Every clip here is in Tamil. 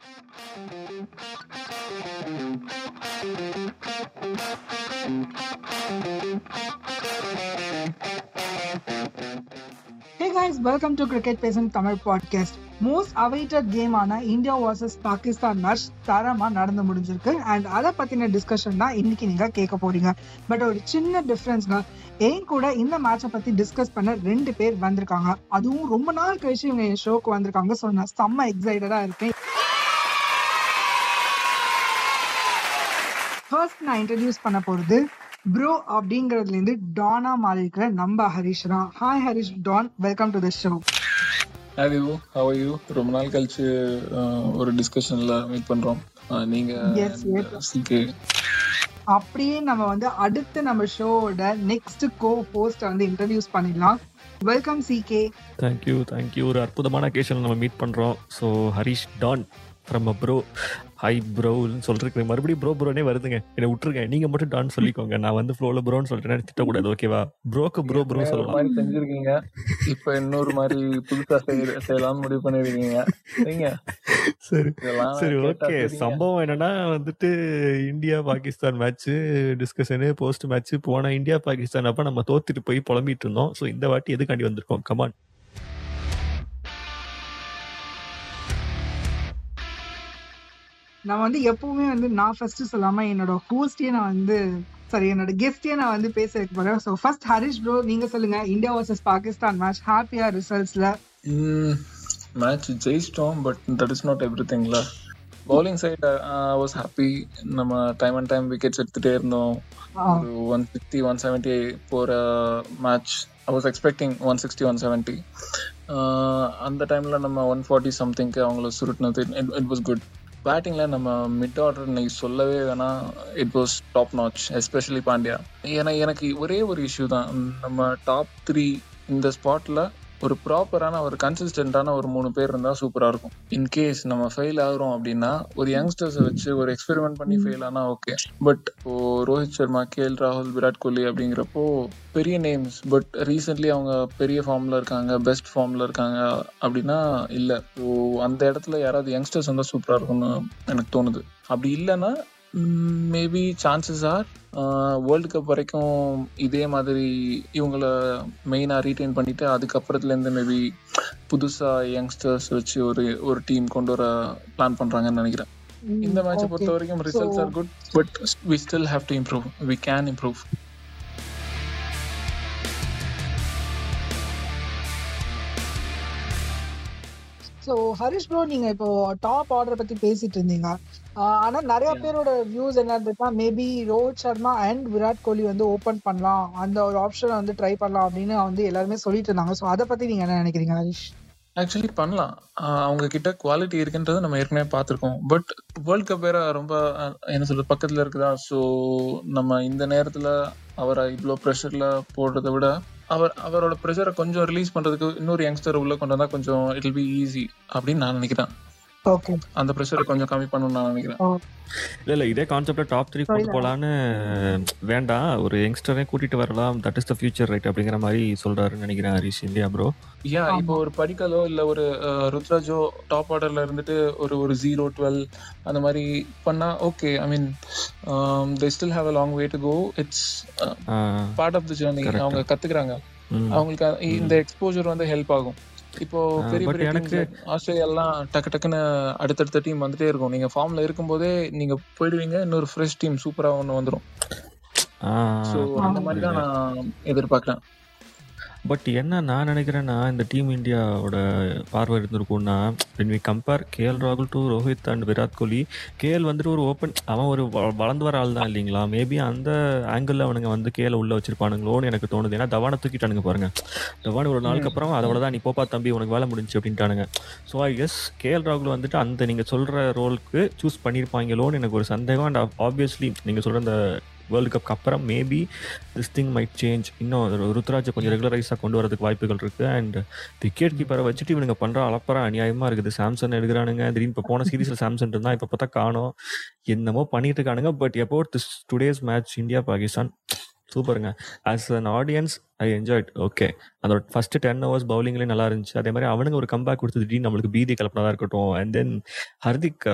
Hey guys welcome to cricket பேசும் Tamil podcast most awaited game ஆன இந்தியா வர்சஸ் பாகிஸ்தான் மேட்ச் தரமா நடந்து முடிஞ்சிருக்கு. அண்ட் அதை பத்தின டிஸ்கஷன் தான் இன்னைக்கு நீங்க கேட்க போறீங்க. பட் ஒரு சின்ன டிஃபரன்ஸ்ங்க ஏன் கூட இந்த மேட்சை பத்தி டிஸ்கஸ் பண்ண ரெண்டு பேர் வந்திருக்காங்க. அதுவும் ரொம்ப நாள் கழிச்சு இவங்க என் ஷோக்கு வந்திருக்காங்க. ஸோ நான் செம்ம எக்ஸைட்டடா இருக்கேன். ஃபர்ஸ்ட் நான் இன்ட்ரடியூஸ் பண்ண போறது ப்ரோ அப்படிங்கறதுல இருந்து டானா மாறி இருக்கிற நம்ம ஹரிஷ் தான். Hi Harish Don welcome to the show have you how you ரொம்ப நாள் கழிச்சு ஒரு டிஸ்கஷன்ல மீட் பண்றோம். நீங்க Yes, yes. சிகே அப்படியே நம்ம வந்து அடுத்து நம்ம ஷோவோட நெக்ஸ்ட் கோ ஹோஸ்ட் வந்து இன்ட்ரடியூஸ் பண்ணிடலாம். Welcome CK thank you thank you ஒரு அற்புதமான அக்கேஷன் நம்ம மீட் பண்ணுறோம் ஸோ ஹரிஷ் டான் அ ப்ரோ ஹை ப்ரோன்னு சொல்லிருக்கேன் மறுபடியும் ப்ரோ ப்ரோனே வருதுங்க. என்னை விட்டுருங்க. நீங்க மட்டும் டான் சொல்லிக்கோங்க. நான் வந்து ஃப்ளோவில் ப்ரோன்னு சொல்லிட்டேன் திட்டக்கூடாது ஓகேவா ப்ரோக்கு ப்ரோ ப்ரோ சொல்லலாம். செஞ்சிருக்கீங்க. இப்ப இன்னொரு மாதிரி புதுசா செய்ய செய்யலாம்னு முடிவு பண்ணிருக்கீங்க. நீங்க சரி. சரி ஓகே. சம்பவம் என்னன்னா வந்துட்டு India Pakistan match discussion post match போன இந்தியா பாகிஸ்தான் அப்ப நம்ம தோத்துட்டு போய் புலம்பிட்டு இருந்தோம். ஸோ இந்த வாட்டி எதுக்காண்டி வந்திருக்கோம்? கமான் நான் வந்து எப்பவுமே வந்து நான் ஃபர்ஸ்ட் சொல்லாம என்னோட ஹோஸ்டே நான் வந்து சாரி என்னோட கெஸ்டே நான் வந்து பேச போறேன் ஸோ ஃபர்ஸ்ட் ஹரிஷ் ப்ரோ நீங்க சொல்லுங்க. இந்தியா வர்சஸ் பாகிஸ்தான் மேட்ச் ஹாப்பியா ரிசல்ட்ஸ்ல மேட்ச் ஜெயிச்சிட்டோம் but that is not every திங்ல bowling side was happy நம்ம டைம் அண்ட் டைம் விக்கெட்ஸ் எடுத்துட்டே இருந்தோம். ஒன் சிக்ஸ்டி ஒன் செவன்ட்டி போகிற match I was expecting one sixty one seventy அந்த டைமில் நம்ம ஒன் ஃபார்ட்டி சம்திங்க்கு அவங்கள சுருட்டினது இட் வாஸ் குட் பேட்டிங்கில் நம்ம மிட் ஆர்டர் இன்னைக்கு சொல்லவே வேணாம் it was top notch especially Pandya. ஏன்னா எனக்கு ஒரே ஒரு இஷ்யூ தான். நம்ம டாப் த்ரீ இந்த ஸ்பாட்டில் ஒரு ப்ராப்பரான ஒரு கன்சிஸ்டன்டான ஒரு மூணு பேர் இருந்தால் சூப்பராக இருக்கும். இன்கேஸ் நம்ம ஃபெயில் ஆகுறோம் அப்படின்னா ஒரு யங்ஸ்டர்ஸை வச்சு ஒரு எக்ஸ்பெரிமெண்ட் பண்ணி ஃபெயில் ஆனால் ஓகே பட் இப்போ ரோஹித் சர்மா கேஎல் ராகுல் விராட் கோலி அப்படிங்கிறப்போ பெரிய நேம்ஸ் பட் ரீசெண்ட்லி அவங்க பெரிய ஃபார்மில் இருக்காங்க பெஸ்ட் ஃபார்மில் இருக்காங்க அப்படின்னா இல்லை. ஸோ அந்த இடத்துல யாராவது யங்ஸ்டர்ஸ் வந்தால் சூப்பராக இருக்கும்னு எனக்கு தோணுது. அப்படி இல்லைன்னா maybe chances are world cup வரைக்கும் இதே மாதிரி இவங்கள மெயினாக ரீட்டைன் பண்ணிட்டு அதுக்கப்புறத்துலேருந்து மேபி புதுசாக யங்ஸ்டர்ஸ் வச்சு ஒரு ஒரு டீம் கொண்டு வர பிளான் பண்ணுறாங்கன்னு நினைக்கிறேன். இந்த மேட்சை பொறுத்த வரைக்கும் results are good but we still have to improve we can improve so Harish bro நீங்க இப்போ டாப் ஆர்டர் பத்தி பேசிட்டு இருந்தீங்க. ஆனா நிறைய பேரோட வியூஸ் என்ன இருக்குன்னா மேபி ரோஹித் சர்மா அண்ட் விராட் கோலி வந்து ஓபன் பண்ணலாம். அந்த ஒரு ஆப்ஷனை வந்து ட்ரை பண்ணலாம் அப்படின்னு வந்து எல்லாருமே சொல்லிட்டு இருந்தாங்க. ஸோ அதை பத்தி நீங்க என்ன நினைக்கிறீங்க ஹரிஷ் ஆக்சுவலி பண்ணலாம். அவங்க கிட்ட குவாலிட்டி இருக்குன்றதை நம்ம ஏற்கனவே பார்த்துருக்கோம். பட் வேர்ல்ட் கப் வேற ரொம்ப என்ன சொல்றது பக்கத்துல இருக்குதா? ஸோ நம்ம இந்த நேரத்துல அவரை இவ்வளோ ப்ரெஷர்ல போடுறதை விட அவர் அவரோட ப்ரெஷரை கொஞ்சம் ரிலீஸ் பண்றதுக்கு இன்னொரு யங்ஸ்டர் உள்ள கொண்டு வந்தா கொஞ்சம் இட் வில் பி ஈஸி அப்படின்னு நான் நினைக்கிறேன். அந்த ப்ரெஷரை கொஞ்சம் கம்மி பண்ணணும்னு நான் நினைக்கிறேன். இல்ல இல்ல இதே கான்செப்ட்ல டாப் த்ரீ கொண்டு போலான்னு வேண்டாம். ஒரு யங்ஸ்டரே கூட்டிட்டு வரலாம். That is the future right அப்படிங்கிற மாதிரி சொல்றாருன்னு நினைக்கிறேன் ஹரிஷ் இந்தியா ப்ரோ யா. இப்போ ஒரு படிக்கலோ இல்ல ஒரு ருத்ராஜோ டாப் ஆர்டர்ல இருந்துட்டு ஒரு ஒரு ஜீரோ டுவெல் அந்த மாதிரி பண்ணா okay I mean they still have a long way to go it's part of the journey. அவங்க கத்துக்கிறாங்க. அவங்களுக்கு இந்த எக்ஸ்போஜர் வந்து ஹெல்ப் ஆகும். இப்போ பெரிய பெரிய எனக்கு- எனக்கு ஆஸ்திரேலியா எல்லாம் டக்கு டக்குன்னு அடுத்தடுத்த டீம் வந்துட்டே இருக்கும். நீங்க ஃபார்ம்ல இருக்கும்போதே நீங்க போயிடுவீங்க இன்னொரு ஃப்ரெஷ் டீம் சூப்பரா ஒன்று வந்துடும் ஸோ அந்த மாதிரி தான் நான் எதிர்பார்க்கறேன். பட் என்ன நான் நினைக்கிறேன்னா இந்த டீம் இந்தியாவோட பார்வை இருந்திருக்கும்னா when we கம்பேர் கேஎல் ராகுல் to Rohit and Virat Kohli KL வந்துட்டு ஒரு ஓப்பன் அவன் ஒரு வ- வளர்ந்து வர ஆள் தான் இல்லைங்களா? மேபி அந்த ஆங்கிளில் அவனுங்க வந்து கேஎல் உள்ள வச்சிருப்பானுங்களோன்னு எனக்கு தோணுது. ஏன்னா தவானை தூக்கிட்டானுங்க பாருங்க. தவான் ஒரு நாளுக்கு அப்புறம் அதோட தான் நீ போப்பா தம்பி உனக்கு வேலை முடிஞ்சு அப்படின்ட்டானுங்க. ஸோ ஐ கெஸ் கேஎல் ராகுல் வந்துட்டு அந்த நீங்கள் சொல்கிற ரோலுக்கு சூஸ் பண்ணியிருப்பாங்களோன்னு எனக்கு ஒரு சந்தேகம். அண்ட் ஆப்வியஸ்லி நீங்கள் சொல்கிற அந்த வேர்ல்டு கப்க்கு அப்புறம் maybe this thing might change இன்னும் ருத்ராஜை கொஞ்சம் ரெகுலரைஸாக கொண்டு வரதுக்கு வாய்ப்புகள் இருக்குது அண்ட் விக்கெட் கீப்பரை வச்சுட்டு இவனுங்க பண்ணுற அளப்பற அநியாயமாக இருக்குது. சாம்சன் எடுக்கிறானுங்க. திடீர்னு இப்போ போன சீரீஸில் சாம்சன் இருந்தால் இப்போ பார்த்தா காணோம். என்னமோ பண்ணிட்டு இருக்கானுங்க. பட் எப்போ this today's match India Pakistan சூப்பருங்க. As an audience I enjoyed okay அந்த ஃபர்ஸ்ட் டென் ஹவர்ஸ் பவுலிங்லேயே நல்லா இருந்துச்சு. அதே மாதிரி அவனுங்க ஒரு கம்பேக் கொடுத்து திடீர்னு நம்மளுக்கு பீதி கலப்பினதா இருக்கட்டும். அண்ட் தென் ஹர்திக்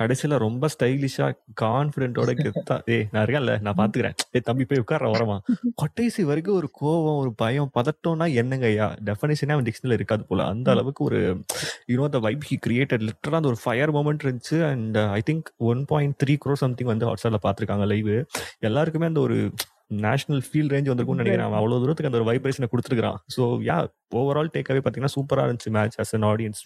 கடைசியில ரொம்ப ஸ்டைலிஷா கான்பிடென்ட்டோட கெத்தா. ஏய் நான் இருக்கேன்ல நான் பாத்துக்கிறேன். ஏய் தம்பி போய் உட்கார வரமா கொட்டைசி வரைக்கும் ஒரு கோவம் ஒரு பயம் பதட்டம்னா என்னங்க ஐயா? டெஃபனிஷனே அவன் டிக்ஷனில் இருக்காது போல. அந்த அளவுக்கு ஒரு you know the vibe he created லிட்டரா அந்த ஒரு ஃபயர் மூமெண்ட் இருந்துச்சு. And I think one point three crore something வந்து ஹாட்ஸ்டார்ல பாத்திருக்காங்க லைவ் எல்லாருக்குமே அந்த ஒரு நேஷனல் ஃபீல் ரேஞ்ச் வந்திருக்கும்னு நினைக்கிறேன். அவ்வளவு தூரத்துக்கு அந்த ஒரு வைப்ரேஷனை கொடுத்துருக்கான் so yeah overall take away பார்த்தீங்கன்னா சூப்பரா இருந்துச்சு match as an audience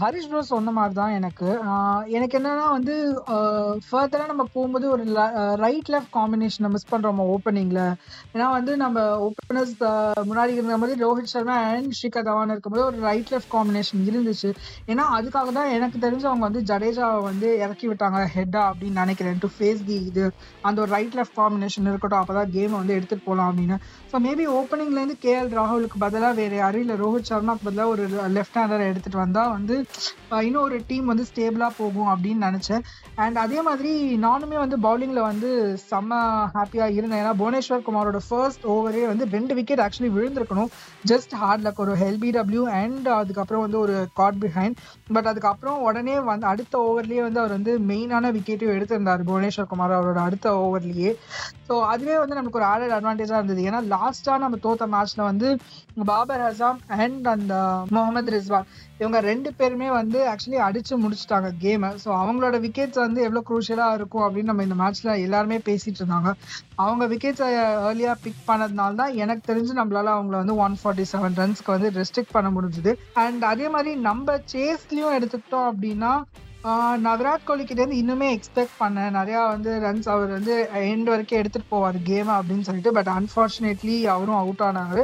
Harish bro சொன்ன மாதிரி தான் எனக்கு எனக்கு என்னன்னா வந்து ஃபர்தராக நம்ம போகும்போது ஒரு ரைட் லெஃப்ட் காம்பினேஷனை மிஸ் பண்ணுறோம் ஓப்பனிங்கில் ஏன்னா வந்து நம்ம ஓப்பனர்ஸ் முன்னாடி இருந்த மாதிரி ரோஹித் சர்மா அண்ட் ஸ்ரீகர் தவான் இருக்கும்போது ஒரு ரைட் லெஃப்ட் காம்பினேஷன் இருந்துச்சு. ஏன்னா அதுக்காக தான் எனக்கு தெரிஞ்சு அவங்க வந்து ஜடேஜாவை வந்து இறக்கி விட்டாங்க ஹெட்டா அப்படின்னு நினைக்கிறேன். டு ஃபேஸ் தி இது அந்த ஒரு ரைட் லெஃப்ட் காம்பினேஷன் இருக்கட்டும். அப்போ தான் கேமை வந்து எடுத்துகிட்டு போகலாம் அப்படின்னு. ஸோ மேபி ஓப்பனிங்லேருந்து கேஎல் ராகுலுக்கு பதிலாக வேறு யாரும் இல்லை ரோஹித் சர்மாக்கு பதிலாக ஒரு லெஃப்ட் ஹேண்டரை எடுத்துகிட்டு வந்தால் வந்து இன்னும் ஒரு டீம் வந்து ஸ்டேபிளாக போகும் அப்படின்னு நினச்சேன். அண்ட் அதே மாதிரி நானுமே வந்து பவுலிங்கில் வந்து செம்ம ஹாப்பியாக இருந்தேன். ஏன்னா புவனேஸ்வர் குமாரோட ஃபர்ஸ்ட் ஓவரே வந்து ரெண்டு விக்கெட் ஆக்சுவலி விழுந்திருக்கணும். ஜஸ்ட் ஹார்ட் லக் ஒரு எல்பிடபிள்யூ அண்ட் அதுக்கப்புறம் வந்து ஒரு காட் பிஹைண்ட் பட் அதுக்கப்புறம் உடனே வந்து அடுத்த ஓவர்லேயே வந்து அவர் வந்து மெயினான விக்கெட்டையும் எடுத்திருந்தார் புவனேஸ்வர் குமார் அவரோட அடுத்த ஓவர்லேயே ஸோ அதுவே வந்து நமக்கு ஒரு ஆடட் அட்வான்டேஜாக இருந்தது. ஏன்னா லாஸ்ட்டாக நம்ம தோத்த மேட்ச்சில் வந்து பாபர் ஹசாம் அண்ட் அந்த முகமது ரிஸ்வான். இவங்க ரெண்டு பேருமே வந்து ஆக்சுவலி அடிச்சு முடிச்சிட்டாங்க கேமை ஸோ அவங்களோட விக்கெட்ஸ் வந்து எவ்வளோ குரூஷியலாக இருக்கும் அப்படின்னு நம்ம இந்த மேட்ச்ல எல்லாருமே பேசிட்டு இருந்தாங்க. அவங்க விக்கெட்ஸை ஏர்லியாக பிக் பண்ணதுனால தான் எனக்கு தெரிஞ்சு நம்மளால அவங்கள வந்து ஒன் ஃபார்ட்டி செவன் ரன்ஸ்க்கு வந்து ரெஸ்ட்ரிக்ட் பண்ண முடிஞ்சுது. அண்ட் அதே மாதிரி நம்ம சேஸ்லயும் எடுத்துக்கிட்டோம் அப்படின்னா நான் விராட் கோலிக்கிட்டேருந்து இன்னுமே எக்ஸ்பெக்ட் பண்ணேன். நிறையா வந்து ரன்ஸ் அவர் வந்து எண்ட் வரைக்கும் எடுத்துகிட்டு போவார் கேம் அப்படின்னு சொல்லிட்டு. பட் அன்ஃபார்ச்சுனேட்லி அவரும் அவுட் ஆனார்.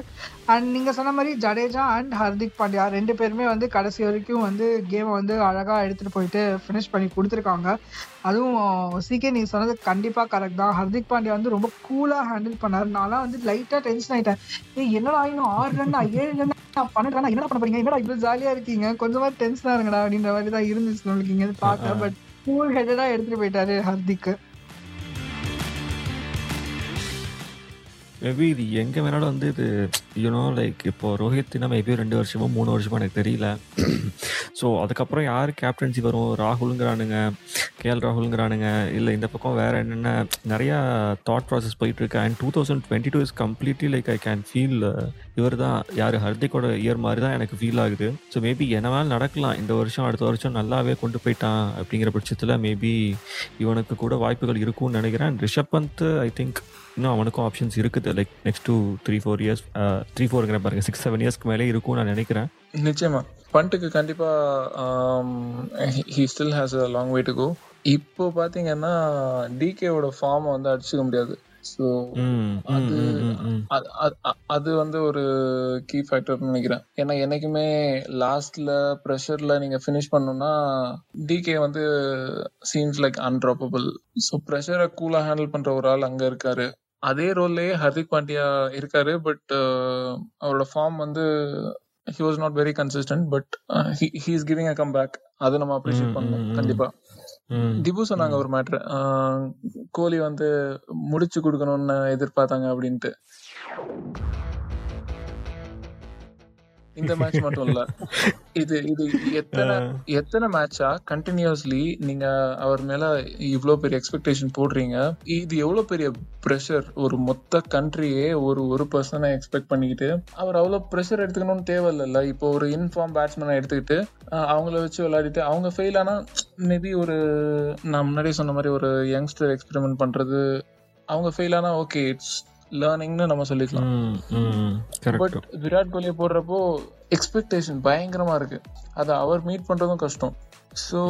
அண்ட் நீங்கள் சொன்ன மாதிரி ஜடேஜா அண்ட் ஹர்திக் பாண்டியா ரெண்டு பேருமே வந்து கடைசி வரைக்கும் வந்து கேமை வந்து அழகாக எடுத்துகிட்டு போயிட்டு ஃபினிஷ் பண்ணி கொடுத்துருக்காங்க. அதுவும் சீக்கிரம் நீங்கள் சொன்னது கண்டிப்பாக கரெக்ட் தான். ஹர்திக் பாண்டியா வந்து ரொம்ப கூலாக ஹேண்டில் பண்ணார். நான்லாம் வந்து லைட்டாக டென்ஷன் ஆயிட்டேன். ஏய் என்னடா இன்னும் ஆறு ரன் ஏழு ரன் பன்னெண்டு என்ன பண்ண போறீங்க? என்னடா இவ்வளவு ஜாலியா இருக்கீங்க? கொஞ்சமா டென்ஷனா இருங்கடா அப்படின்ற மாதிரி தான் இருந்துச்சு நம்மளுக்கு இங்க பார்க்க. பட் கூல் ஹெட்டடா எடுத்துட்டு போயிட்டாரு ஹர்திக் மேபி இது எங்க வேணாலும் வந்து இது யூனோ லைக் இப்போ ரோஹித்னா மேபி ரெண்டு வருஷமோ மூணு வருஷமோ எனக்கு தெரியல. ஸோ அதுக்கப்புறம் யார் கேப்டன்சி வரும்? ராகுலுங்கிறானுங்க. கேஎல் ராகுலுங்கிறானுங்க. இல்லை இந்த பக்கம் வேற என்னென்ன நிறையா தாட் ப்ராசஸ் போயிட்டு இருக்கு and two thousand twenty two is completely like I can feel இவர் தான் யார் ஹர்திக்கோட இயர் மாதிரி தான் எனக்கு ஃபீல் ஆகுது. ஸோ மேபி என்ன வேணாலும் நடக்கலாம். இந்த வருஷம் அடுத்த வருஷம் நல்லாவே கொண்டு போயிட்டான் அப்படிங்கிற பட்சத்தில் மேபி இவனுக்கு கூட வாய்ப்புகள் இருக்கும்னு நினைக்கிறேன். ரிஷப் பந்த் ஐ திங்க் இன்னும் அவனுக்கும் ஆப்ஷன்ஸ் இருக்குது. Like next two three four years three ஃபோருங்கிற பாருங்க. சிக்ஸ் செவன் இயர்ஸ்க்கு மேலே இருக்கும் நான் நினைக்கிறேன். நிச்சயமா. பண்ட்டுக்கு கண்டிப்பா he still has a long way to go இப்போ பாத்தீங்கன்னா டிகேவோட ஃபார்மை வந்து அடிச்சுக்க முடியாது. ஸோ அது. அது- வந்து ஒரு கீ ஃபேக்டர்னு நினைக்கிறேன். ஏன்னா என்னைக்குமே லாஸ்ட்ல ப்ரெஷர்ல நீங்க ஃபினிஷ் பண்ணணும்னா டிகே வந்து சீம்ஸ் லைக் அன்ட்ராப்பபிள் ஸோ ப்ரெஷரை கூலா ஹேண்டில் பண்ற ஒரு ஆள் அங்க இருக்காரு. அதே ரோல்லே ஹர்திக் பாண்டியா இருக்காரு பட் அவரோட ஃபார்ம் வந்து he was not very consistent but he is giving a come back அதை நம்ம அப்ரிஷியேட் பண்ணணும். கண்டிப்பா. திபு சொன்னாங்க ஒரு மேட்ரு கோலி வந்து முடிச்சு கொடுக்கணும்னு எதிர்பார்த்தாங்க அப்படின்ட்டு இந்த மேட்ச் மட்டும் இல்ல. இது இது எத்தனை எத்தனை மேட்சா கண்டினியூஸ்லி நீங்க அவர் மேல இவ்ளோ பெரிய எக்ஸ்பெக்டேஷன் போடுறீங்க. இது எவ்வளவு பெரிய ப்ரெஷர் ஒரு மொத்த கண்ட்ரியே ஒரு ஒரு பர்சனை எக்ஸ்பெக்ட் பண்ணிக்கிட்டு அவர் அவ்வளவு ப்ரெஷர் எடுத்துக்கணும்னு தேவையில்ல இப்போ ஒரு இன்ஃபார்ம் பேட்ஸ்மேனை எடுத்துக்கிட்டு அவங்கள வச்சு விளையாடிட்டு அவங்க ஃபெயில் ஆனா மேபி ஒரு நான் முன்னாடியே சொன்ன மாதிரி ஒரு யங்ஸ்டர் எக்ஸ்பெரிமெண்ட் பண்றது அவங்க ஃபெயில் ஆனா ஓகே இட்ஸ் லேர்னிங்னு நம்ம சொல்லிக்கலாம். பட். விராட் கோலியை போடுறப்போ எக்ஸ்பெக்டேஷன் பயங்கரமா இருக்கு அதை அவர் மீட் பண்றதும் கஷ்டம் ஸோ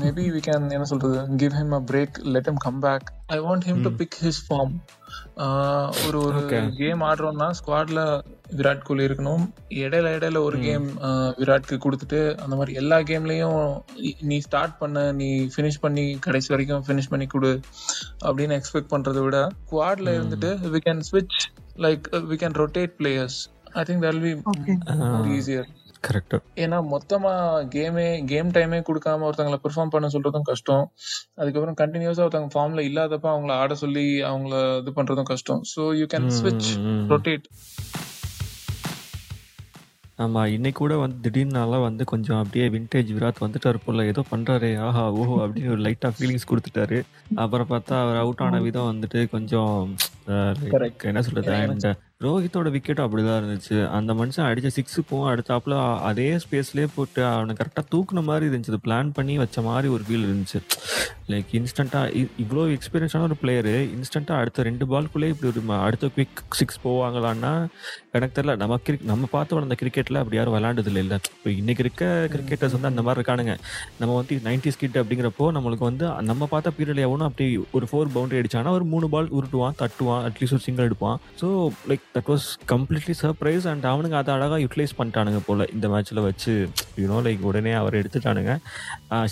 மேபி வி கேன் என்ன சொல்றது give him a break let him come back I want him to pick his form ஒரு ஒரு. கேம் ஆடுறோம்னா ஸ்குவாட்ல விராட் கோலி இருக்கணும். இடையில இடையில ஒரு கேம் விராட்க்கு கொடுத்துட்டு அந்த மாதிரி எல்லா கேம்லயும் நீ ஸ்டார்ட் பண்ண நீ ஃபினிஷ் பண்ணி கடைசி வரைக்கும் ஃபினிஷ் பண்ணி கொடு அப்படின்னு எக்ஸ்பெக்ட் பண்றதை விட ஸ்குவாட்ல இருந்துட்டு வி கேன் ஸ்விட்ச் like we can rotate players I think that be more easier. Correct ஏன்னா மொத்தமா கேமே கேம் டைமே கொடுக்காம ஒருத்தங்களை பெர்ஃபார்ம் பண்ண சொல்றதும் கஷ்டம். அதுக்கப்புறம் கண்டினியூஸா ஒருத்தவங்க ஃபார்ம்ல இல்லாதப்ப அவங்கள ஆட சொல்லி அவங்கள இது பண்றதும் கஷ்டம். ஸோ யூ கேன் ஸ்விட்ச் ரொட்டேட் ஆமா இன்னைக்கு கூட வந்து திடீர்னால வந்து கொஞ்சம் அப்படியே விண்டேஜ் விராட் வந்துட்டாரு போல. ஏதோ பண்றாரு ஆஹா ஓஹோ அப்படின்னு ஒரு லைட்டா ஃபீலிங்ஸ் கொடுத்துட்டாரு. அப்புறம் பார்த்தா அவர் அவுட் ஆன விதம் வந்துட்டு கொஞ்சம். என்ன சொல்றது ரோஹித்தோட விக்கெட்டும் அப்படிதான் இருந்துச்சு. அந்த மனுஷன் அடிச்ச சிக்ஸுக்கும் அடுத்தாப்புல அதே ஸ்பேஸ்லயே போட்டு அவனை கரெக்டாக தூக்குன மாதிரி இருந்துச்சு. பிளான் பண்ணி வச்ச மாதிரி ஒரு ஃபீல் இருந்துச்சு. லைக் இன்ஸ்டண்டா இவ்வளோ எக்ஸ்பீரியன்ஸான ஒரு பிளேயரு இன்ஸ்டன்டா அடுத்த ரெண்டு பால்குள்ளே இப்படி ஒரு அடுத்த குவிக் சிக்ஸ் போவாங்களான்னா எனக்கு தெரியல. நம்ம கிரிக் நம்ம பார்த்து வளர்ந்த கிரிக்கெட்ல அப்படி யாரும் விளையாண்டது இல்லை. இப்போ இன்னைக்கு இருக்க கிரிக்கெட்டர்ஸ் வந்து அந்த மாதிரி இருக்கானுங்க. நம்ம வந்து நைன்டி ஸ்கிட் அப்படிங்கிறப்போ நம்மளுக்கு வந்து நம்ம பார்த்த பீரியட் எவனும் அப்படி ஒரு ஃபோர் பவுண்டரி அடிச்சானா ஒரு மூணு பால் உருட்டுவான் தட்டுவான் அட்லீஸ்ட் ஒரு சிங்கிள் எடுப்பான். So like that was completely surprise and அவனுங்க அதை அழகாக யூட்டிலைஸ் பண்ணிட்டானுங்க போல இந்த மேட்ச்சில் வச்சு. யூனோ லைக் உடனே அவர் எடுத்துட்டானுங்க.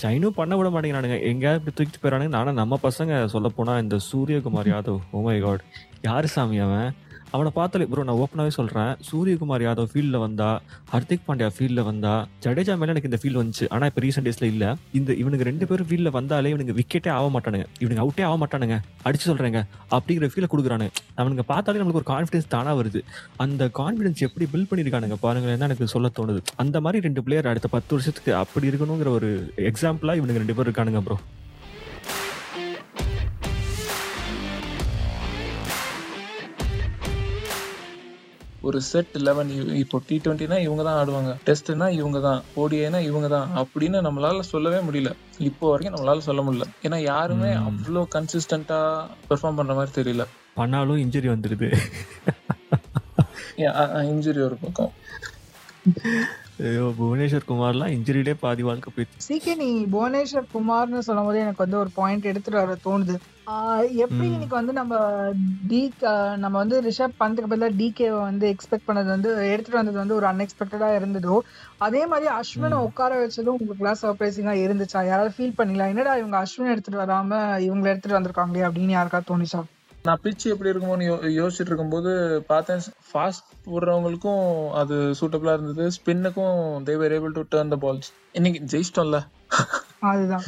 ஷைனும் பண்ண விட மாட்டேங்கிறானுங்க. எங்கேயாவது இப்படி தூக்கிட்டு போயிடானுங்க ஆனால் நம்ம பசங்க சொல்லப்போனால் இந்த சூரியகுமார் யாதவ் ஓமை காட் யார் சாமி அவன்? அவனை பார்த்தாலே ப்ரோ நான் ஓப்பனாகவே சொல்கிறேன் சூரியகுமார் யாதவ் ஃபீல்டில் வந்தா ஹர்திக் பாண்டியா ஃபீல்டில் வந்தா ஜடேஜா மேலே எனக்கு இந்த ஃபீல் வந்துச்சு. ஆனால் இப்போ ரீசெண்ட் டேஸில் இல்லை. இந்த இவனுக்கு ரெண்டு பேரும் ஃபீல்டில் வந்தாலே இவனுக்கு விக்கெட்டே ஆக மாட்டானுங்க. இவனுக்கு அவுட்டே ஆக மாட்டானுங்க. அடிச்சு சொல்கிறேங்க அப்படிங்கிற ஃபீலை கொடுக்குறானுங்க அவனுங்க பார்த்தாலே நம்மளுக்கு ஒரு கான்ஃபிடன்ஸ் தானாக வருது. அந்த கான்ஃபிடன்ஸ் எப்படி பில்ட் பண்ணியிருக்கானுங்க பாருங்களேன் தான் எனக்கு சொல்ல தோணுது. அந்த மாதிரி ரெண்டு பிளேயர் அடுத்த பத்து வருஷத்துக்கு அப்படி இருக்கணுங்கிற ஒரு எக்ஸாம்பிளாக இவனுக்கு ரெண்டு பேர் இருக்கானுங்க ப்ரோ ஒரு செட் லெவன் இப்போ டி டுவெண்ட்டினா இவங்க தான் ஆடுவாங்க. டெஸ்ட்னா இவங்க தான். ஓடிஐனா இவங்க தான். அப்படின்னு நம்மளால சொல்லவே முடியல. இப்போ வரைக்கும் நம்மளால சொல்ல முடியல. ஏன்னா யாருமே. அவ்வளோ கன்சிஸ்டண்டா பெர்ஃபார்ம் பண்ற மாதிரி தெரியல. பண்ணாலும் இன்ஜுரி வந்துடுது. இன்ஜுரி ஒரு பக்கம். ஐயோ புவனேஸ்வர் குமார்லாம் இன்ஜுரியிலே பாதி வாழ்க்கை போயிடுச்சு சிகே நீ புவனேஸ்வர் குமார்னு சொல்லும் போது எனக்கு வந்து ஒரு பாயிண்ட் எடுத்துட்டு வர தோணுது. எப்படி. இன்னைக்கு வந்து நம்ம டி நம்ம வந்து ரிஷப் பந்துக்கு பதிலாக டிகேவை வந்து எக்ஸ்பெக்ட் பண்ணது வந்து எடுத்துட்டு வந்தது வந்து ஒரு அன்எக்ஸ்பெக்டடா இருந்ததோ அதே மாதிரி அஸ்வினை. உட்கார வச்சதும் உங்களுக்கு சர்ப்ரைசிங்கா இருந்துச்சா? யாராவது ஃபீல் பண்ணீங்களா? என்னடா இவங்க அஸ்வின் எடுத்துட்டு வராம இவங்களை எடுத்துட்டு வந்திருக்காங்களே அப்படின்னு யாருக்கா தோணுச்சா? நான் பிச் எப்படி இருக்குமோன்னு யோ யோசிச்சுட்டு இருக்கும்போது பார்த்தேன் ஃபாஸ்ட் போடுறவங்களுக்கும் அது சூட்டபிளா இருந்தது. ஸ்பின்னுக்கும் they were able to turn the balls இன்னைக்கு ஜெயிச்சிட்டோம்ல. அதுதான்.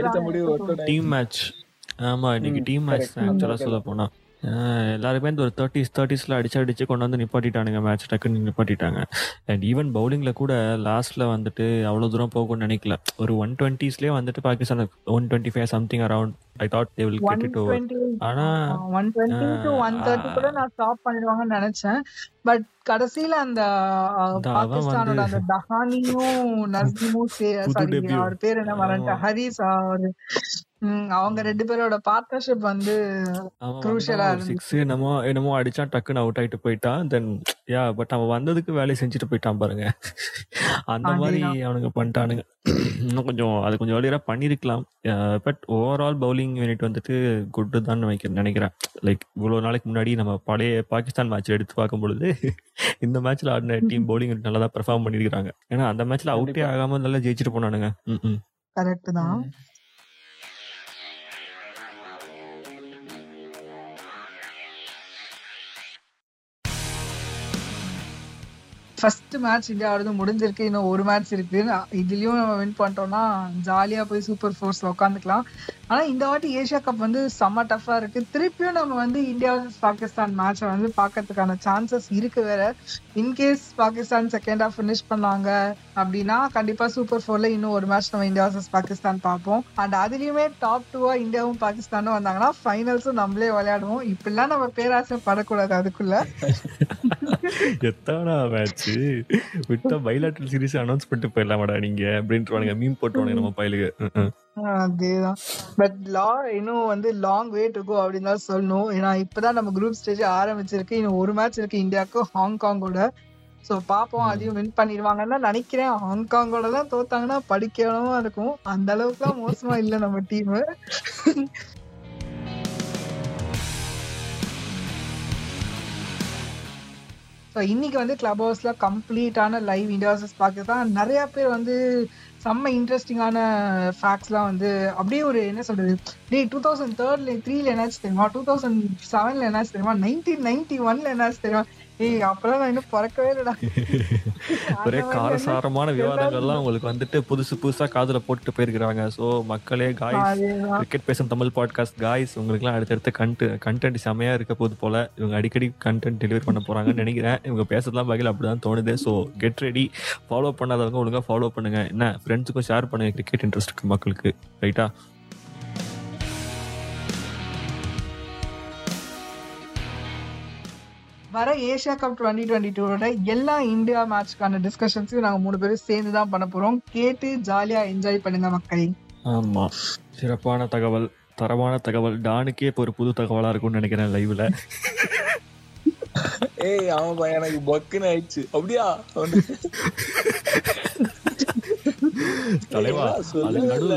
எடுத்த முடிவு டீம் மேட்ச் ஆமா இன்னைக்கு டீம் மேட்ச் ஆக்சுவலாக சொல்ல போனா. எல்லாருமே இந்த ஒரு தேர்ட்டிஸ் தேர்ட்டிஸ்ல அடிச்சு அடிச்சு கொண்டு வந்து நிப்பாட்டிட்டானுங்க. மேட்ச் டக்குன்னு நிப்பாட்டிட்டாங்க. அண்ட் ஈவன் பவுலிங்ல கூட லாஸ்ட்ல வந்துட்டு அவ்வளவு தூரம் போகும்னு நினைக்கல. ஒரு ஒன் டுவெண்ட்டிஸ்லேயே வந்துட்டு Pakistan one twenty five something around I thought they will get it over twenty ஆனா one twenty two one thirty கூட நான் ஸ்டாப் பண்ணிடுவாங்கன்னு நினைச்சேன். பட் கடைசியில அந்த பாகிஸ்தானோட அந்த தஹானியும் நசீமும் அவர் பேர் என்ன மறந்துட்டேன். ஹரிஸ் அவரு. அவங்க ரெண்டு பேரோட பார்ட்னர்ஷிப் வந்து குரூஷியலா சிக்ஸ் என்னமோ என்னமோ அடிச்சான் டக்குன்னு அவுட் ஆயிட்டு போயிட்டான். தென் யா பட் அவன் வந்ததுக்கு வேலையை செஞ்சுட்டு போயிட்டான் பாருங்க. அந்த மாதிரி அவனுங்க பண்ணிட்டானுங்க. இன்னும் கொஞ்சம் அது கொஞ்சம் earlier-ஆ பண்ணியிருக்கலாம். பட் ஓவரால் பவுலிங் யூனிட் வந்துட்டு குட்டு தான் நினைக்கிறேன் நினைக்கிறேன். லைக் இவ்வளோ நாளைக்கு முன்னாடி நம்ம பழைய பாகிஸ்தான் மேட்ச் எடுத்து பார்க்கும் பொழுது இந்த மேட்ச்ல ஆடின டீம் பவுலிங் நல்லா தான் பெர்ஃபார்ம் பண்ணியிருக்காங்க ஏன்னா அந்த மேட்ச்ல அவுட்டே ஆகாம நல்லா ஜெயிச்சிட்டு போனானுங்க. கரெக்ட் தான். ஃபர்ஸ்ட் மேட்ச் இந்தியாவோடது முடிஞ்சிருக்கு. இன்னும் ஒரு மேட்ச் இருக்கு. இதுலயும் நம்ம வின் பண்ணிட்டோம்னா ஜாலியா போய் சூப்பர் ஃபோர்ஸ்ல உட்காந்துக்கலாம் ஆனா இந்த வாட்டி ஏஷியா கப் வந்து செம்ம டஃபா இருக்கு. திருப்பியும் நம்ம வந்து இந்தியா பாகிஸ்தான் மேட்சை வந்து பார்க்கறதுக்கான சான்சஸ் இருக்கு வேற. In case Pakistan second half finish பண்ணாங்க அப்படின்னா கண்டிப்பா சூப்பர் ஃபோர்ல இன்னும் ஒரு மேட்ச் நம்ம இந்தியா வர்சஸ் பாகிஸ்தான் பார்ப்போம். அண்ட் அதுலயுமே டாப் டூவா இந்தியாவும் பாகிஸ்தானும் வந்தாங்கன்னா ஃபைனல்ஸும் நம்மளே விளையாடுவோம். இப்படிலாம் நம்ம பேராசை படக்கூடாது அதுக்குள்ள. எத்தனை மேட்ச் விட்டா பைலாட்டல் சீரிஸ் அனௌன்ஸ் பண்ணிட்டு போயிடலாமாடா நீங்க அப்படின்ட்டு மீம் போட்டுருவானுங்க நம்ம பயலுக்கு. அதேதான். பட் லா இன்னும் வந்து லாங் வே டு கோ அப்படின்னு தான் சொல்லணும். ஏன்னா இப்பதான் நம்ம குரூப் ஸ்டேஜ் ஆரம்பிச்சிருக்கு. இன்னும் ஒரு மேட்ச் இருக்கு இந்தியாவுக்கு ஹாங்காங்கோட சோ பாப்போம் ம். அதையும் வின் பண்ணிடுவாங்கன்னு தான் நினைக்கிறேன். ஹாங்காங்கோட எல்லாம் தோத்தாங்கன்னா படிக்கணுமா இருக்கும். அந்த அளவுக்குலாம் மோசமா இல்ல நம்ம டீம் ஸோ இன்னைக்கு வந்து கிளப் ஹவுஸில் கம்ப்ளீட்டான லைவ் இன்டர்வர்சஸ் பார்க்க தான் நிறைய பேர் வந்து செம்ம இன்ட்ரெஸ்டிங்கான ஃபேக்ட்ஸ்லாம் வந்து அப்படியே ஒரு என்ன சொல்றது? டேய் டூ தௌசண்ட் தேர்ட்ல த்ரீல என்னாச்சு தெரியுமா? டூ தௌசண்ட் செவன்ல என்னாச்சு தெரியுமா? நைன்டீன் நைன்டி ஒன்ல என்னாச்சு தெரியுமா? ஏய் அப்பெல்லாம் நான் இன்னும் பிறக்கவே இல்லடா. ஒரே காரசாரமான விவாதங்கள்லாம் உங்களுக்கு வந்துட்டு புதுசு புதுசா காதுல போட்டுட்டு போயிருக்கிறாங்க. சோ மக்களே காய்ஸ். கிரிக்கெட் பேசும் தமிழ் பாட்காஸ்ட் காய்ஸ் உங்களுக்குலாம் அடுத்தடுத்த கண்ட் கண்டென்ட் செமையா இருக்க போது போல இவங்க அடிக்கடி கண்டென்ட் டெலிவரி பண்ண போறாங்கன்னு நினைக்கிறேன். இவங்க பேசுறதுலாம் பகையில் அப்படிதான் தோணுது. ஸோ கெட் ரெடி ஃபாலோ பண்ணாதவங்க ஒழுங்கா ஃபாலோ பண்ணுங்க. என்ன ஃப்ரெண்ட்ஸுக்கும் ஷேர் பண்ணுங்க. கிரிக்கெட் இன்ட்ரெஸ்ட் இருக்கு மக்களுக்கு. ரைட்டா வர ஏசியா கப் டுவெண்ட்டி டுவெண்ட்டி டூவோட எல்லா இந்தியா மேட்ச்க்கான டிஸ்கஷன்ஸையும் நாங்க மூணு பேரும் சேர்ந்து தான் பண்ண போறோம். கேட்டு ஜாலியா என்ஜாய் பண்ணுங்க மக்களே. ஆமா. சிறப்பான தகவல் தரமான தகவல். டானுக்கே இப்போ ஒரு புது தகவலா இருக்கும்னு நினைக்கிறேன் லைவ்ல ஏய் ஆமாப்பா எனக்கு பக்குன்னு ஆயிடுச்சு. அப்படியா? தலைவா அது நடுவுல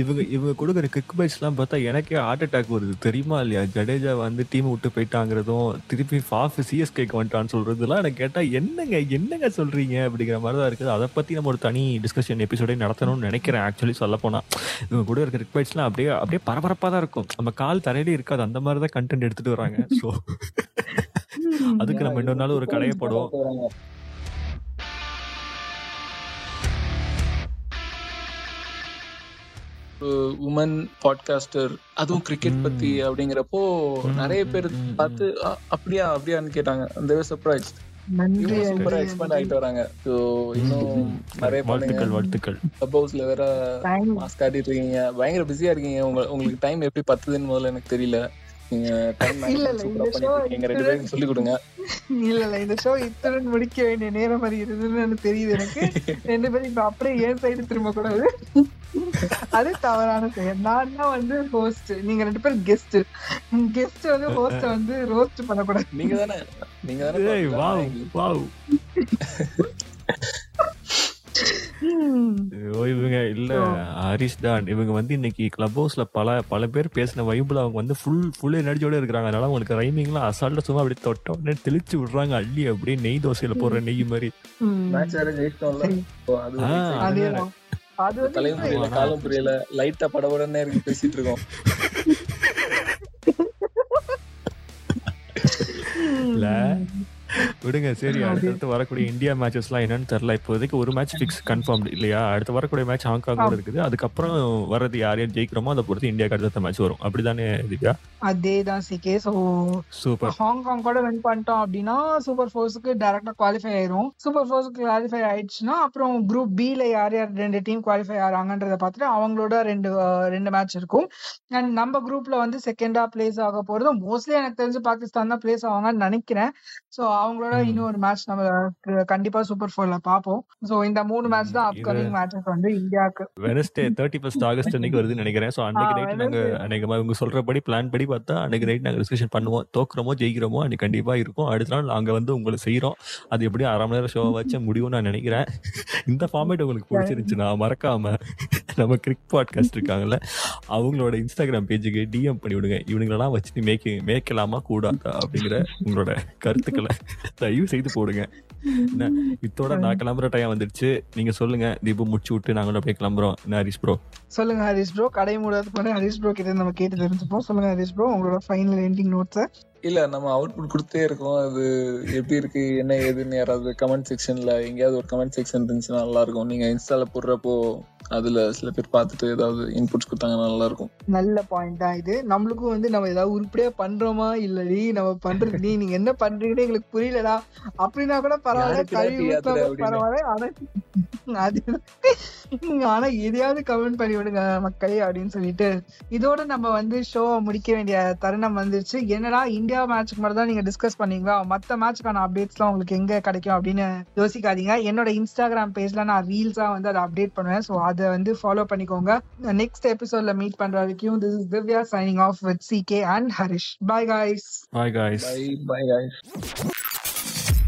இவங்க இவங்க கொடுக்குற கிக் பைட்ஸ் எல்லாம் பார்த்தா எனக்கே ஹார்ட் அட்டாக் வருது. தெரியுமா இல்லையா? ஜடேஜா வந்து டீம் விட்டு போயிட்டாங்கிறதும் திருப்பி ஃபாஃப் சிஎஸ்கேக்கு வந்துட்டான்னு சொல்றதுலாம் எனக்கு கேட்டா என்னங்க என்னங்க சொல்றீங்க? அப்படிங்கிற மாதிரி தான் இருக்குது. அதை பத்தி நம்ம ஒரு தனி டிஸ்கஷன் எபிசோடே நடத்தணும்னு நினைக்கிறேன் ஆக்சுவலி சொல்ல போனா இவங்க கூட இருக்கிற கிக் பைட்ஸ்லாம் அப்படியே அப்படியே பரபரப்பா தான் இருக்கும். நம்ம கால் தரையிலே இருக்காது. அந்த மாதிரி தான் கண்டென்ட் எடுத்துட்டு வராங்க. ஸோ அதுக்கு நம்ம இன்னொரு நாள் ஒரு கடையை போடுவோம். உமன் பாட்காஸ்டர் அதுவும் கிரிக்கெட் பத்தி அப்படிங்கிறப்போ நிறைய பேர் பார்த்து "அ, அப்படியா அப்படியான்னு கேட்டாங்க. அந்த சர்ப்ரைஸ் சூப்பரா எக்ஸ்பேண்ட் ஆயிட்டு வராங்க. ஸோ இன்னும் நிறைய வாழ்த்துக்கள் வாழ்த்துக்கள். ஹவுஸ்ல வேற. மாஸ்க் ஆடிட்டு இருக்கீங்க. பயங்கர பிஸியா இருக்கீங்க. உங்க உங்களுக்கு டைம் எப்படி பத்துதுன்னு முதல்ல எனக்கு தெரியல. சொல்லி கொடுங்க. இல்ல இல்ல இந்த ஷோ இத்துடன் முடிக்க வேண்டிய நேரம் வருகிறதுன்னு எனக்கு தெரியுது எனக்கு. ரெண்டு பேரும் இப்ப அப்படியே ஏன் சைடு திரும்ப கூடாது அது தவறான செயல். நான் தான் வந்து ஹோஸ்ட் நீங்க ரெண்டு பேரும் கெஸ்ட் கெஸ்ட் வந்து ஹோஸ்ட வந்து ரோஸ்ட் பண்ணக்கூடாது. நீங்க தானே நீங்க தானே ஏய் வாவ்? வாவ். இவங்க இல்ல. ஹரிஷ் தான். இவங்க வந்து இன்னைக்கு கிளப் ஹவுஸ்ல பல பல பேர் பேசின வைப்புல அவங்க வந்து ஃபுல் ஃபுல் எனர்ஜியோட இருக்கிறாங்க. அதனால அவங்களுக்கு ரைமிங்லாம் அசால்ட்டா சும்மா அப்படி தொட்ட உடனே தெளிச்சு விடுறாங்க. அள்ளி அப்படியே நெய் தோசையில போடுற நெய் மாதிரி. தலையும் புரியல காலும் புரியல. லைட்டா படபடன்னு இருக்கு பேசிட்டு இருக்கோம். இல்ல. விடுங்க சரி அடுத்தடுத்து வரக்கூடிய இந்தியா மேட்சஸ்லாம் என்னன்னு தெரியல. இப்போதைக்கு ஒரு மேட்ச் ஃபிக்ஸ் கன்ஃபார்ம் இல்லையா? அடுத்து வரக்கூடிய மேட்ச் ஹாங்காங்கோட இருக்குது. அதுக்கப்புறம் வர்றது யார் யார் ஜெயிக்கிறோமோ அதை பொறுத்து இந்தியாவுக்கு அடுத்த மேட்ச் வரும். அப்படிதானே திவ்யா? அதேதான் CK so super Hong Kong கூட வின் பண்ணிட்டோம் அப்படின்னா சூப்பர் ஃபோர்ஸ்க்கு டைரக்டா குவாலிஃபை ஆயிரும். சூப்பர் ஃபோர்ஸ்க்கு குவாலிஃபை ஆயிடுச்சுன்னா அப்புறம் குரூப் பி ல யார் யார் ரெண்டு டீம் குவாலிஃபை ஆறாங்கன்றத பார்த்துட்டு அவங்களோட ரெண்டு ரெண்டு மேட்ச் இருக்கும். அண்ட் நம்ம குரூப்ல வந்து செகண்டா பிளேஸ் ஆக போறது மோஸ்ட்லி எனக்கு தெரிஞ்சு பாகிஸ்தான் தான் பிளேஸ் ஆவாங்கன்னு நினைக்கிறேன். சோ அவங்களோட இன்னொரு மேட்ச் நம்ம கண்டிப்பா சூப்பர் ஃபோர்ல பார்ப்போம் சோ இந்த மூணு மேட்ச் தான் அப்கமிங் மேட்சஸ் வந்து இந்தியாவுக்கு வெனஸ்டே தேர்ட்டி ஃபர்ஸ்ட் ஆகஸ்ட் அன்னைக்கு வருதுன்னு நினைக்கிறேன். ஸோ அன்னைக்கு நைட் நாங்க. அன்னைக்கு இவங்க சொல்றபடி பிளான் படி பார்த்தா அன்னைக்கு நைட் நாங்க டிஸ்கஷன் பண்ணுவோம். தோக்குறோமோ ஜெயிக்கிறோமோ அன்னைக்கு கண்டிப்பா இருக்கும். அடுத்த நாள் நாங்க வந்து உங்களை செய்யறோம் அது எப்படி அரை மணி நேரம் ஷோ வச்சு முடியும்னு நான் நினைக்கிறேன். இந்த ஃபார்மேட் உங்களுக்கு பிடிச்சிருந்துச்சுன்னா மறக்காம நம்ம கிரிக் பாட்காஸ்ட் இருக்காங்கல்ல அவங்களோட இன்ஸ்டாகிராம் பேஜுக்கு டிஎம் பண்ணி விடுங்க இவனுங்களெல்லாம் வச்சு மேய்க்க மேய்க்கலாமா கூடாதா அப்படிங்கிற உங்களோட கருத்துக்களை தயவு செய்து போடுங்க. என்ன? இத்தோட நான் கிளம்புற டைம் வந்துடுச்சு. நீங்க சொல்லுங்க. தீபு முடிச்சு விட்டு நாங்களும் அப்படியே கிளம்புறோம். என்ன ஹரிஷ் ப்ரோ சொல்லுங்க ஹரிஷ் ப்ரோ கடை மூடாதுக்கு முன்னாடி ஹரிஷ் ப்ரோ கிட்ட நம்ம கேட்டு தெரிஞ்சுப்போம் சொல்லுங்க ஹரிஷ் ப்ரோ உங்களோட ஃபைனல் எண்டிங் நோட்ஸ் இல்ல நம்ம அவுட்புட் கொடுத்தே இருக்கோம். அது எப்படி இருக்கு என்ன ஏதுன்னு யாராவது கமெண்ட் செக்ஷன்ல எங்கேயாவது ஒரு கமெண்ட் செக்ஷன் இருந்துச்சுன்னா நல்லா இருக்கும். நீங்க இன்ஸ்டால போடுறப்போ அதுல சில பேர் பார்த்துட்டு ஏதாவது இன்புட்ஸ் கொடுத்தாங்கன்னா நல்லா இருக்கும் நல்ல பாயிண்ட் தான் இது. நம்மளுக்கும் வந்து நம்ம ஏதாவது உருப்படியா பண்றோமா இல்லடி? நம்ம பண்றது நீ நீங்க என்ன பண்றீங்கன்னு எங்களுக்கு புரியலடா. அப்படின்னா கூட பரவாயில்ல. கழுவி பரவாயில்ல. ஆனா அது ஆனா எதையாவது கமெண்ட் பண்ணி விடுங்க மக்களே அப்படின்னு சொல்லிட்டு. இதோட நம்ம வந்து ஷோ முடிக்க வேண்டிய தருணம் வந்துருச்சு. என்னடா இந்தியா மேட்ச்க்கு மட்டும் தான் நீங்க டிஸ்கஸ் பண்ணீங்களா? மத்த மேட்ச்க்கான அப்டேட்ஸ்லாம் உங்களுக்கு எங்க கிடைக்கும் அப்படின்னு யோசிக்காதீங்க. என்னோட இன்ஸ்டாகிராம் பேஜ்ல நான் ரீல்ஸா வந்து அதை அப்டேட் பண்ணுவேன். ஸோ அதை வந்து ஃபாலோ பண்ணிக்கோங்க. நெக்ஸ்ட் எபிசோட்ல மீட் பண்ற வரைக்கும் this is Divya signing off with C K and Harish bye guys bye guys bye bye guys.